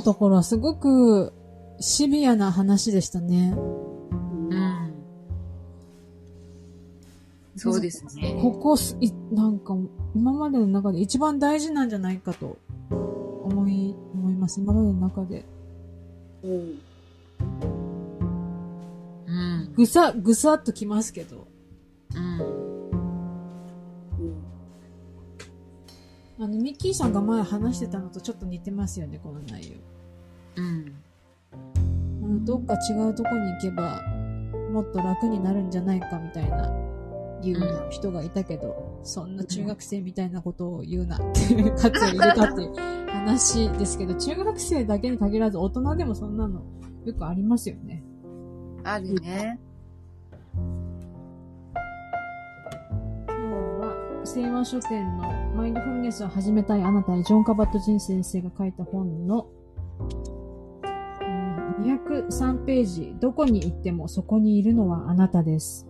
のところはすごくシビアな話でしたね。うん。そうですね。ここす、いなんか、今までの中で一番大事なんじゃないかと思い、思います。今までの中で。うん。うん。ぐさ、ぐさっときますけど。うん。うん。あの、ミッキーさんが前話してたのとちょっと似てますよね、この内容。うん。あのどっか違うとこに行けば、もっと楽になるんじゃないかみたいな、言う人がいたけど、そんな中学生みたいなことを言うなっていう、カツを入れたっていう話ですけど、中学生だけに限らず大人でもそんなのよくありますよね。あるね。今日は、聖和書店のマインドフルネスを始めたいあなたへジョン・カバット・ジン先生が書いた本の、えー203ページ、どこに行ってもそこにいるのはあなたです。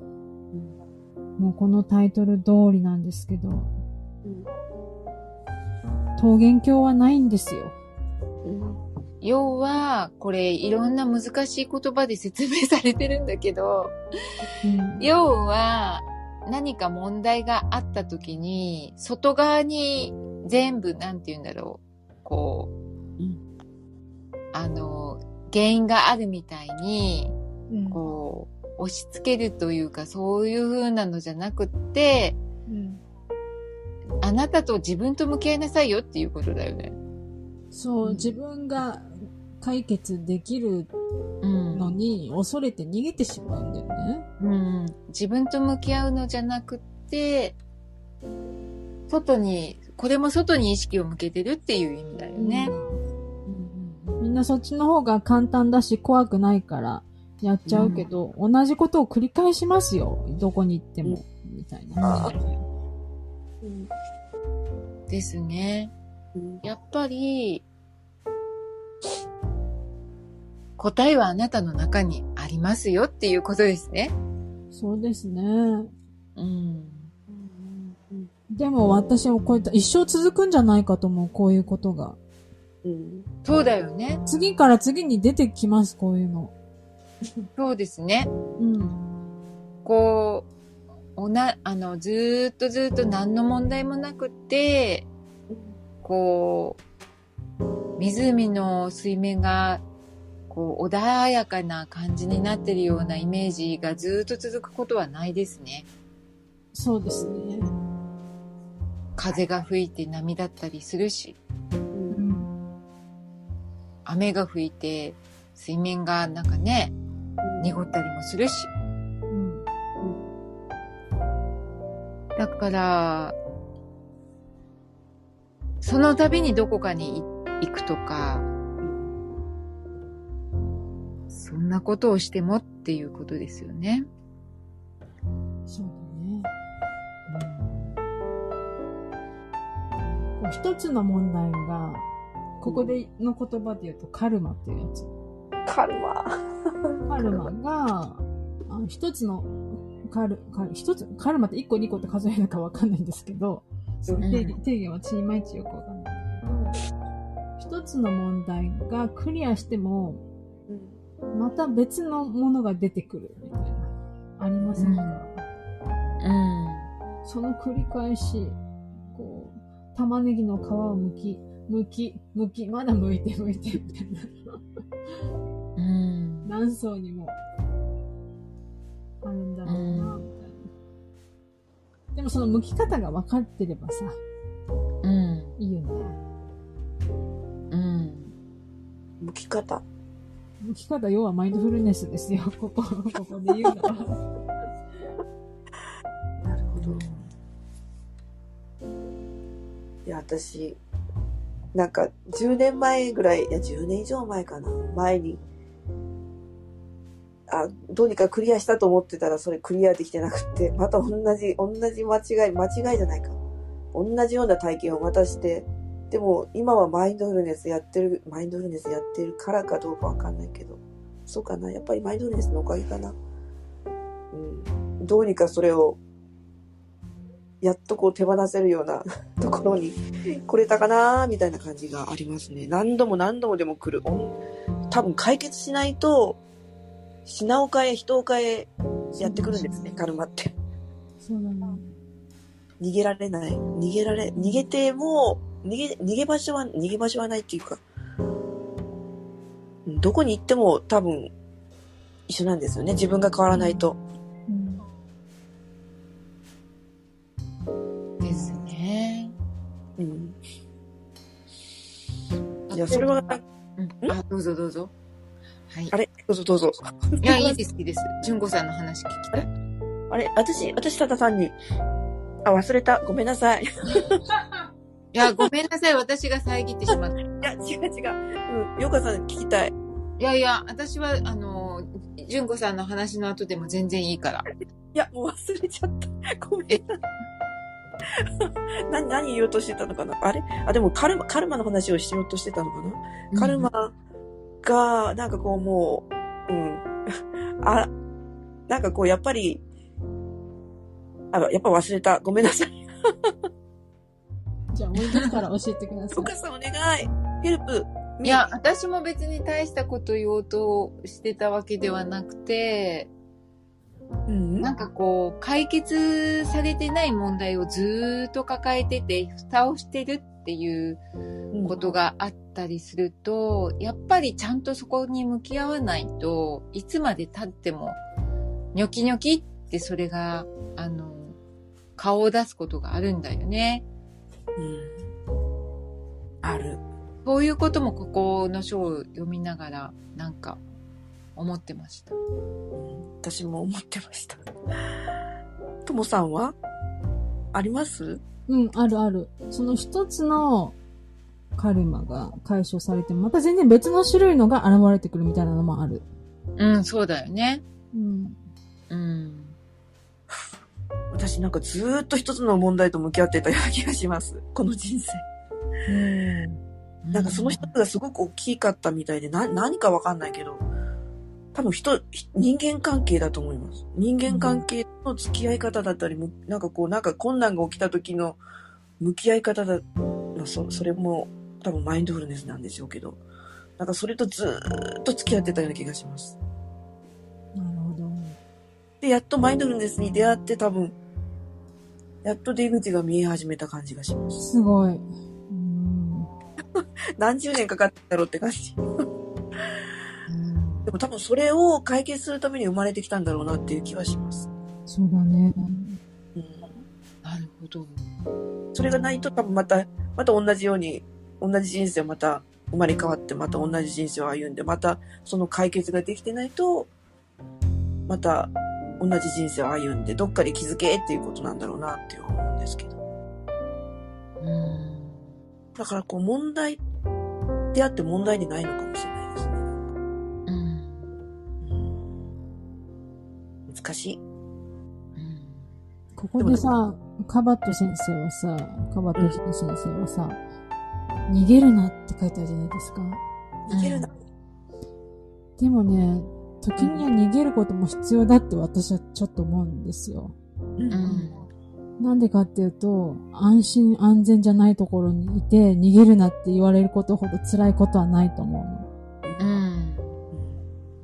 もうこのタイトル通りなんですけど、うん。桃源郷はないんですよ。うん。要は、これいろんな難しい言葉で説明されてるんだけど、うん要は何か問題があった時に、外側に全部、なんて言うんだろう、こう、うん。あの、原因があるみたいに、うん。こう、押し付けるというか、そういう風なのじゃなくって、うん。あなたと自分と向き合いなさいよっていうことだよね。そう、自分が解決できるうん。のに恐れて逃げてしまうんだよね。うん、自分と向き合うのじゃなくって、外に、これも外に意識を向けてるっていう意味だよね。みんなそっちの方が簡単だし怖くないからやっちゃうけど、同じことを繰り返しますよ。どこに行っても。みたいな。うん。ですね。うん。やっぱり、答えはあなたの中にありますよっていうことですね。そうですね。うん。でも私はこういった一生続くんじゃないかと思う、こういうことが。うん。そうだよね。次から次に出てきます、こういうの。そうですね。うん。こう、おな、あの、ずーっとずーっと何の問題もなくって、こう、湖の水面が、こう、穏やかな感じになってるようなイメージがずーっと続くことはないですね。そうですね。風が吹いて波だったりするし、うん。雨が吹いて水面がなんかね、濁ったりもするし。うん。だから、その度にどこかに行くとか、そんなことをしてもっていうことですよね。そうだね。こう一つの問題が、ここでの言葉で言うとカルマっていうやつ。カルマ。カルマが、あの一つのカル、カル、一つ、カルマって1個2個って数えるのかわかんないんですけど、その定義、定義は私いまいちよくわかんないけど、一つの問題がクリアしても、また別のものが出てくるみたいな、ありませんか、うん。その繰り返し、こう、玉ねぎの皮を剥き、剥き、剥き、まだ剥いて剥いて、みたいな。うん。何層にもあるんだろうな、みたいな。でもその剥き方が分かってればさ、うん。いいよね。うん。剥き方。剥き方、要はマインドフルネスですよ。ここ、ここで言うのは。なるほど。いや、私、なんか10年前ぐらい、いや、10年以上前かな。前に、あ、どうにかクリアしたと思ってたら、それクリアできてなくて、また同じ、同じ間違い、間違いじゃないか。同じような体験をまたして、でも今はマインドフルネスやってる、マインドフルネスやってるからかどうかわかんないけど、そうかな。やっぱりマインドフルネスのおかげかな。うん。どうにかそれをやっとこう手放せるような ところに来れたかなみたいな感じがありますね。何度も何度もでも来る。多分解決しないと、品を変え、人を変え、やってくるんですね、カルマって。そうだね。逃げられない。逃げられ、逃げても、逃げ、逃げ場所は、逃げ場所はないっていうか、うんどこに行っても多分一緒なんですよね。自分が変わらないと。うん。ですね。うん。いや、それは、うん？あ、どうぞどうぞ。はい。あれ？どうぞどうぞ。いや、いいです、いいです。純子さんの話聞きたい。あれ？私、私ただ単に、あ、忘れた。ごめんなさい。いいや、ごめんなさい。私が遮ってしまった。いや、違う違う。うん。ようかさん聞きたい。やいや、私は、あの、純子さんの話の後でも全然いいから。いや、もう忘れちゃった。ごめんなさい。何、何言おうとしてたのかな？あれ？あ、でもカルマ、カルマの話をしようとしてたのかな、カルマが、なんかこうもう、うん。あ、なんかこう、やっぱり、あ、やっぱ忘れた。ごめんなさい。じゃい出したら教えてください。お母さんお願い。ヘルプ。いや、私も別に大したこと言おうとしてたわけではなくて、うん。なんかこう、解決されてない問題をずーっと抱えてて、蓋をしてるっていううんことがあったりすると、やっぱりちゃんとそこに向き合わないといつまで経っても、ニョキニョキってそれが、あの、顔を出すことがあるんだよね。うん。ある。そういうこともここの書を読みながら、なんか、思ってました。うん私も思ってました。ともさんはあります？うん、あるある。その一つのカルマが解消されても、また全然別の種類のが現れてくるみたいなのもある。うん、そうだよね。うん。うん。私なんかずーっと一つの問題と向き合ってたような気がします。この人生。なんかその一つがすごく大きかったみたいで、な、何かわかんないけど、多分人、ひ人間関係だと思います。人間関係の付き合い方だったり、むなんかこう、なんか困難が起きた時の向き合い方だ、まあ、そ、それも多分マインドフルネスなんでしょうけど、なんかそれとずーっと付き合ってたような気がします。なるほど。で、やっとマインドフルネスに出会って多分、やっと出口が見え始めた感じがします。すごい。うん。何十年かかったんだろうって感じ。うんでも多分それを解決するために生まれてきたんだろうなっていう気はします。そうだね。うん、なるほど。それがないと多分また、また同じように、同じ人生をまた生まれ変わって、また同じ人生を歩んで、またその解決ができてないと、また同じ人生を歩んで、どっかで気づけっていうことなんだろうなって思うんですけど。うん。だからこう問題であって問題でないのかもしれないですね。うん。うん難しい。うんここでさ、カバット先生はさ、カバット先生はさ、逃げるなって書いてあるじゃないですか。いけるな。でもね、時には逃げることも必要だって私はちょっと思うんですよ。うんうん。なんでかっていうと、安心安全じゃないところにいて逃げるなって言われることほど辛いことはないと思うの。うん。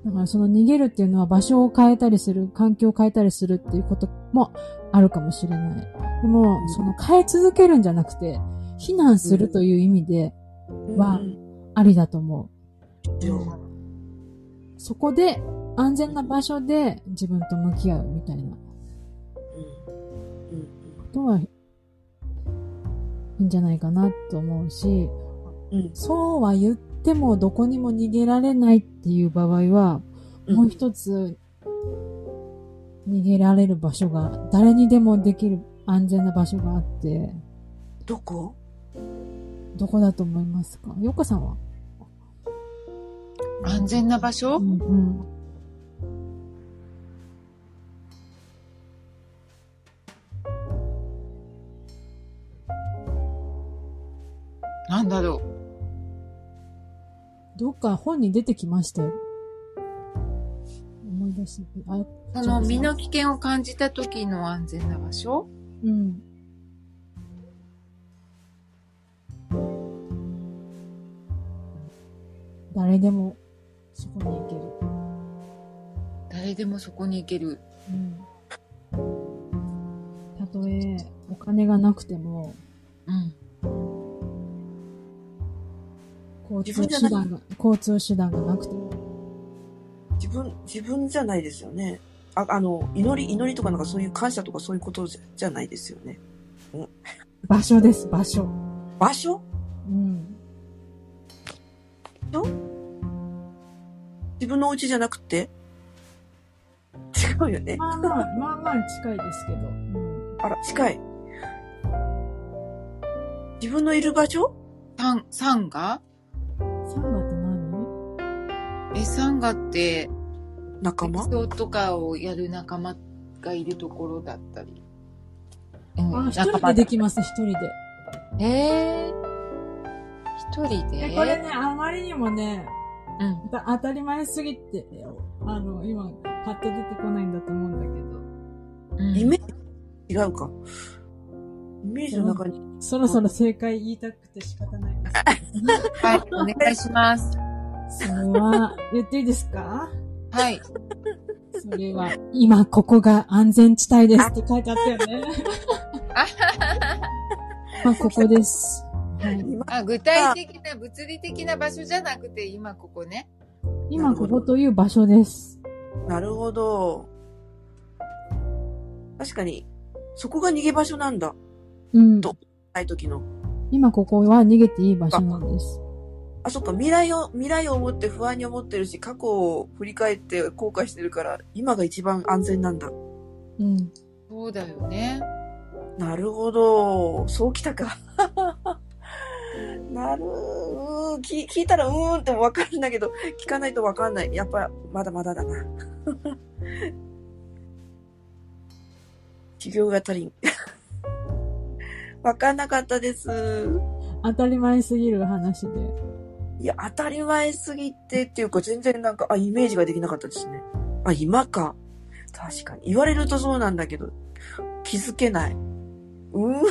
だからその逃げるっていうのは場所を変えたりする、環境を変えたりするっていうこともあるかもしれない。でも、その変え続けるんじゃなくて、避難するという意味ではうんありだと思うんう。そこで安全な場所で自分と向き合うみたいな。こうん。とはいいんじゃないかなと思うし、うん。そうは言ってもどこにも逃げられないっていう場合は、うん。もう一つ逃げられる場所が、誰にでもできる安全な場所があって、どこ？どこだと思いますか？よっかさんは？安全な場所、うん、うんなんだろう？どっか本に出てきましたよ。思い出して。あその、身の危険を感じた時の安全な場所？うん。誰でもこに行ける。誰でもそこに行ける。うん。たとえお金がなくても、うん。交通手段が、交通手段がなくても、自分、自分じゃないですよね。あ、あの、祈り、祈りとかなんかそういう感謝とかそういうことじゃじゃないですよね。場所です、場所。場所？うん。自分のお家じゃなくて？違うよね。まあまあ、まあまあ近いですけど。うん。あら、近い。自分のいる場所？サン、サンガサンガって何？え、サンガって、仲間？鉄道とかをやる仲間がいるところだったり。うんあ、一人でできます、一人で。えー、一人で？え、これね、あまりにもね、うん。た当たり前すぎて、あの、今、パッと出てこないんだと思うんだけど。うんイメージ違うか。イメージの中に。そろそろ正解言いたくて仕方ないです。はい、お願いします。それは、言っていいですか？はい。それは、今ここが安全地帯ですって書いてあったよね。まあ、ここです。はい。今あ具体的な物理的な場所じゃなくて、今ここね。今ここという場所です。なるほど。確かに、そこが逃げ場所なんだ。うん。とない時の。今ここは逃げていい場所なんです。あ、そっか、未来を、未来を思って不安に思ってるし、過去を振り返って後悔してるから、今が一番安全なんだ。うん。そうだよね。なるほど。そうきたか。なる、聞聞いたらうーんってわかるんだけど、聞かないとわかんない。やっぱ、まだまだだな。授業が足りん。わかんなかったです。当たり前すぎる話で。いや、当たり前すぎてっていうか、全然なんか、あ、イメージができなかったですね。あ、今か。確かに。言われるとそうなんだけど、気づけない。うーん。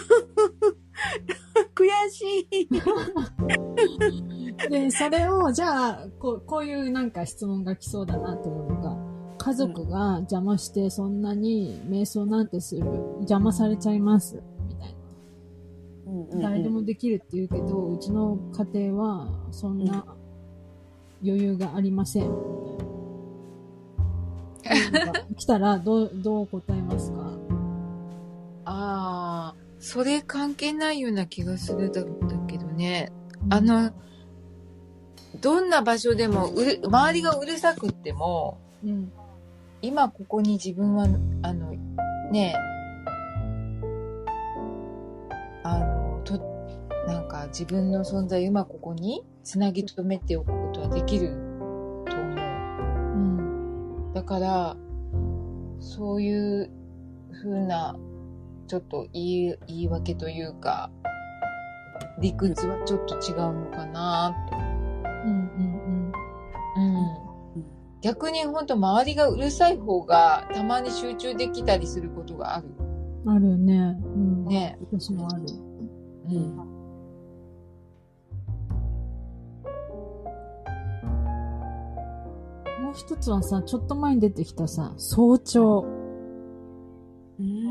悔しい。で、それを、じゃあ、こう、こういうなんか質問が来そうだなと思うのが、家族が邪魔してそんなに瞑想なんてする、邪魔されちゃいます、みたいな。うんうん誰でもできるって言うけど、うちの家庭はそんな余裕がありません、みたいな。来たら、どう、どう答えますか？ああ、それ関係ないような気がするだだけどね。あ、の、どんな場所でもうる、周りがうるさくっても、うん。今ここに自分は、あの、ねあの、と、なんか自分の存在を今ここにつなぎ止めておくことはできると思う。うん。だから、そういう風な、ちょっと言い、言い訳というか、理屈はちょっと違うのかなと。うん。うん。うん。逆に本当周りがうるさい方がたまに集中できたりすることがある。うん。あるよね。うん。ね。私もある。うん。もう一つはさ、ちょっと前に出てきたさ、早朝。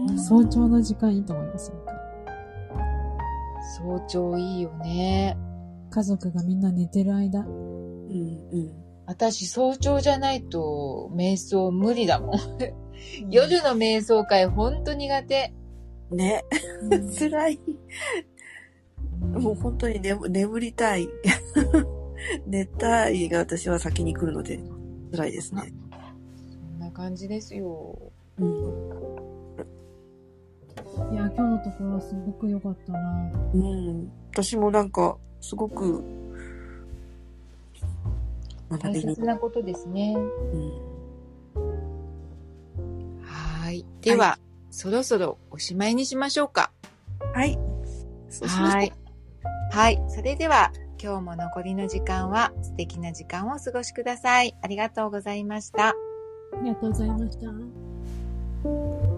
うん早朝の時間いいと思いませんか早朝いいよね。家族がみんな寝てる間。うんうん。私早朝じゃないと瞑想無理だもん。夜の瞑想会ほんと苦手。ね。うん辛い。もう本当に眠眠りたい。寝たいが私は先に来るので、辛いですね。そんな感じですよ。うん。いや、今日のところはすごく良かったな。うん。私もなんか、すごく、学大切。なことですね。うん。はい。では、そろそろおしまいにしましょうか。はい。そうしまし。はい。それでは、今日も残りの時間は素敵な時間をお過ごしください。ありがとうございました。ありがとうございました。